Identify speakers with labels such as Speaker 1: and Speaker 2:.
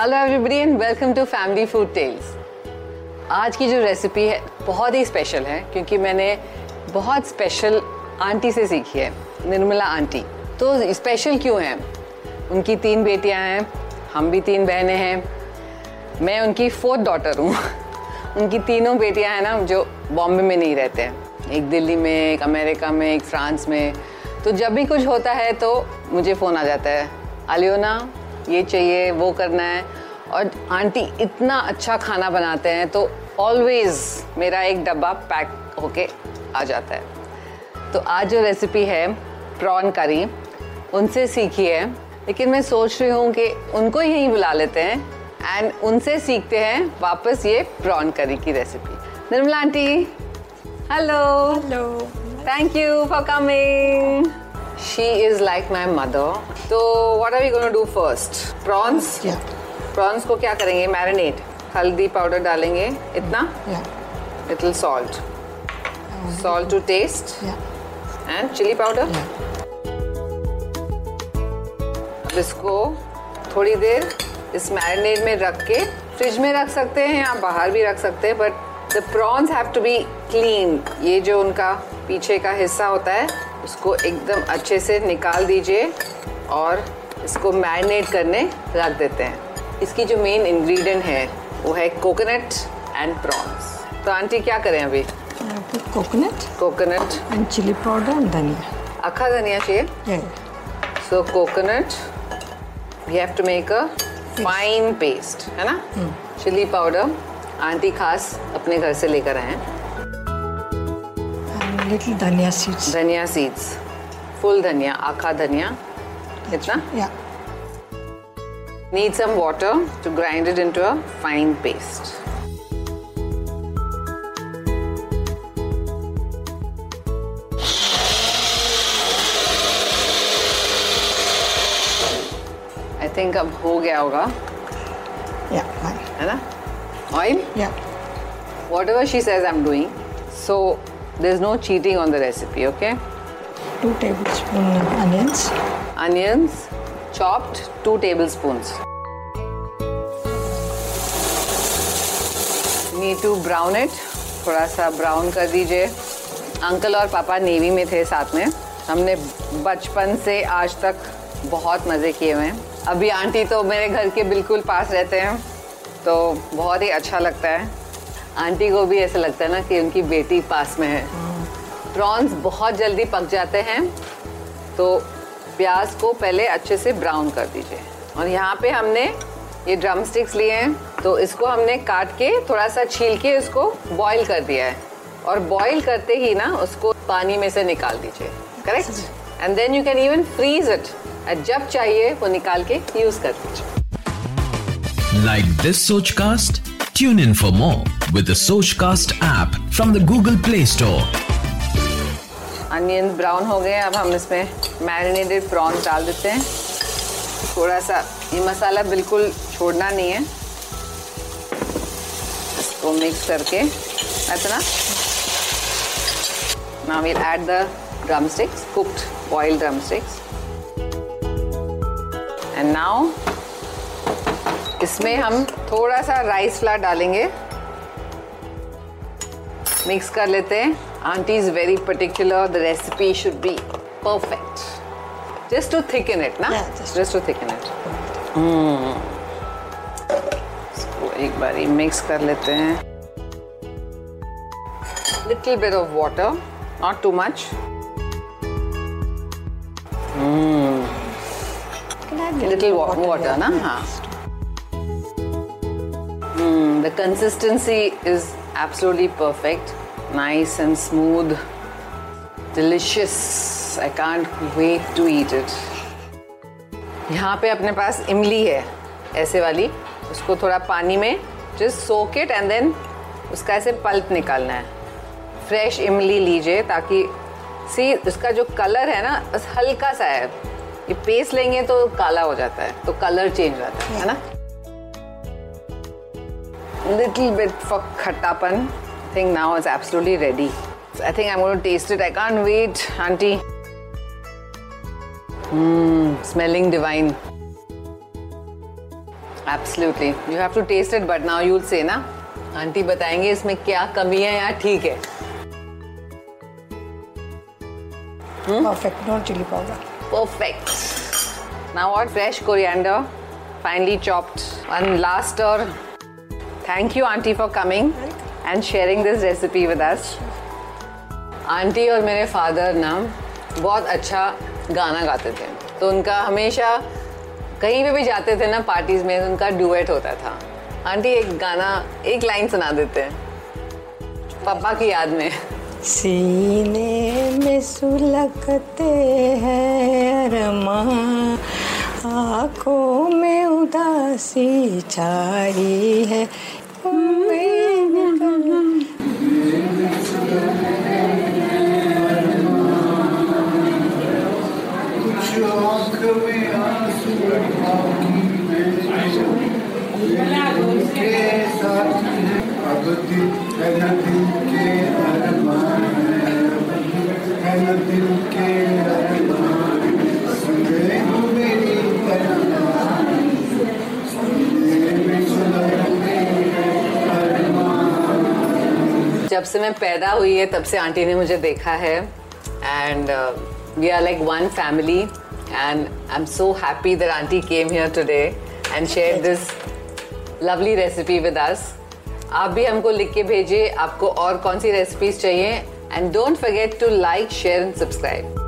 Speaker 1: Hello everybody and welcome to family food tales आज की जो रेसिपी है, बहुत ही स्पेशल है, क्योंकि मैंने बहुत स्पेशल आंटी से सीखी है, निर्मला आंटी। तो स्पेशल क्यों है? उनकी तीन बेटियाँ हैं, हम भी तीन बहनें हैं, मैं उनकी फोर्थ डॉटर हूँ। उनकी तीनों बेटियाँ हैं ना, जो बॉम्बे में नहीं रहते हैं। एक दिल्ली में, एक अमेरिका में, एक फ्रांस में। तो जब भी कुछ होता है तो मुझे फ़ोन आ जाता है। आलियोना ये चाहिए वो करना है। और आंटी इतना अच्छा खाना बनाते हैं तो ऑलवेज मेरा एक डब्बा पैक होके आ जाता है। तो आज जो रेसिपी है प्रॉन करी उनसे सीखी है। लेकिन मैं सोच रही हूँ कि उनको यहीं बुला लेते हैं एंड उनसे सीखते हैं वापस ये प्रॉन करी की recipe Nirmala aunty hello
Speaker 2: hello
Speaker 1: thank you for coming. She is like my mother. So what are we going to do first? Prawns.
Speaker 2: Yeah.
Speaker 1: Prawns को क्या करेंगे? Marinate. हल्दी पाउडर डालेंगे इतना
Speaker 2: Yeah.
Speaker 1: little salt. Salt to taste
Speaker 2: Yeah.
Speaker 1: and chili powder.
Speaker 2: Yeah.
Speaker 1: अब इसको थोड़ी देर इस मैरिनेट में रख के फ्रिज में रख सकते हैं या बाहर भी रख सकते हैं but the prawns have to be clean ये जो उनका पीछे का हिस्सा होता है उसको एकदम अच्छे से निकाल दीजिए और इसको मैरिनेट करने रख देते हैं। इसकी जो मेन इंग्रेडिएंट है वो है कोकोनट एंड प्रॉन्स तो आंटी क्या करें अभी?
Speaker 2: Coconut
Speaker 1: coconut
Speaker 2: and chilli powder and dhania.
Speaker 1: अखा धनिया चाहिए? So coconut we have to make a fine paste, है ना? चिली पाउडर आंटी खास अपने घर से लेकर आए हैं।
Speaker 2: Little dhania seeds.
Speaker 1: Dhania seeds full dhania आखा धनिया इतना
Speaker 2: Yeah.
Speaker 1: need some water to grind it into a fine paste I think अब हो गया होगा
Speaker 2: Yeah. Fine.
Speaker 1: है ना oil
Speaker 2: Yeah.
Speaker 1: whatever she says I'm doing. So there's no cheating on the recipe, okay?
Speaker 2: Two tablespoon onions.
Speaker 1: Onions chopped, two tablespoons. Need to brown it. थोड़ा सा brown कर दीजिए अंकल और पापा नेवी में थे साथ में हमने बचपन से आज तक बहुत मज़े किए हुए हैं अभी आंटी तो मेरे घर के बिल्कुल पास रहते हैं तो बहुत ही अच्छा लगता है आंटी को भी ऐसा लगता है ना कि उनकी बेटी पास में है। प्रॉन्स बहुत जल्दी पक जाते हैं तो प्याज को पहले अच्छे से ब्राउन कर दीजिए। और यहाँ पे हमने ये ड्रम स्टिक्स लिए हैं तो इसको हमने काट के थोड़ा सा छील के इसको बॉईल कर दिया है। और बॉईल करते ही ना उसको पानी में से निकाल दीजिए correct and then you can even freeze it and जब चाहिए वो निकाल के यूज़ कर दीजिए।
Speaker 3: Like this Sochcast? Tune in for more with the Sochcast app from the Google Play Store.
Speaker 1: Onion brown हो गए अब हम इसमें मैरिनेटेड प्रॉन्स डाल देते हैं थोड़ा सा ये मसाला बिल्कुल छोड़ना नहीं है इसको मिक्स करके इतना now we'll add the drumsticks cooked boiled drumsticks and now इसमें हम थोड़ा सा राइस फ्लार डालेंगे। मिक्स कर लेते हैं। Aunty is very particular the recipe should be perfect just to thicken it ना जस्ट टू थिकन इट इसको एक बारी मिक्स कर लेते हैं। Little bit of water not too much
Speaker 2: Can I add
Speaker 1: little
Speaker 2: water.
Speaker 1: ना हाँ the consistency is absolutely perfect. Nice and smooth. Delicious. I can't wait to eat it. यहाँ पे अपने पास इमली है, ऐसे वाली। उसको थोड़ा पानी में just soak it and then उसका ऐसे पल्प निकालना है। फ्रेश इमली लीजिए ताकि सी उसका जो कलर है ना, बस हल्का सा है। ये पेस्ट लेंगे तो काला हो जाता है तो कलर चेंज हो जाता है ना? little bit for khattapan. I think now it's absolutely ready. So I think I'm going to taste it. I can't wait, Auntie. Mmm, smelling divine. Absolutely you have to taste it but now you'll say ना aunty बताएंगे इसमें क्या कमी है या ठीक है
Speaker 2: Perfect. No chili powder.
Speaker 1: Perfect. Now what? Fresh coriander, finely chopped. One last stir. Thank you, Auntie, for coming and sharing this recipe with us. Aunty और मेरे फादर ना बहुत अच्छा गाना गाते थे। तो उनका हमेशा कहीं पे भी जाते थे ना पार्टीज़ में उनका डुएट होता था। आंटी एक गाना एक लाइन सुना देते हैं। पापा की याद में।
Speaker 2: सीने में सुलगते हैं अरमान आँखों में उदासी छाई है।
Speaker 1: जब से मैं पैदा हुई है, तब से आंटी ने मुझे देखा है। And we are like one family and I am so happy that aunty came here today and share this lovely recipe with us आप भी हमको लिख के भेजिए आपको और कौन सी रेसिपीज़ चाहिए। And don't forget to like share and subscribe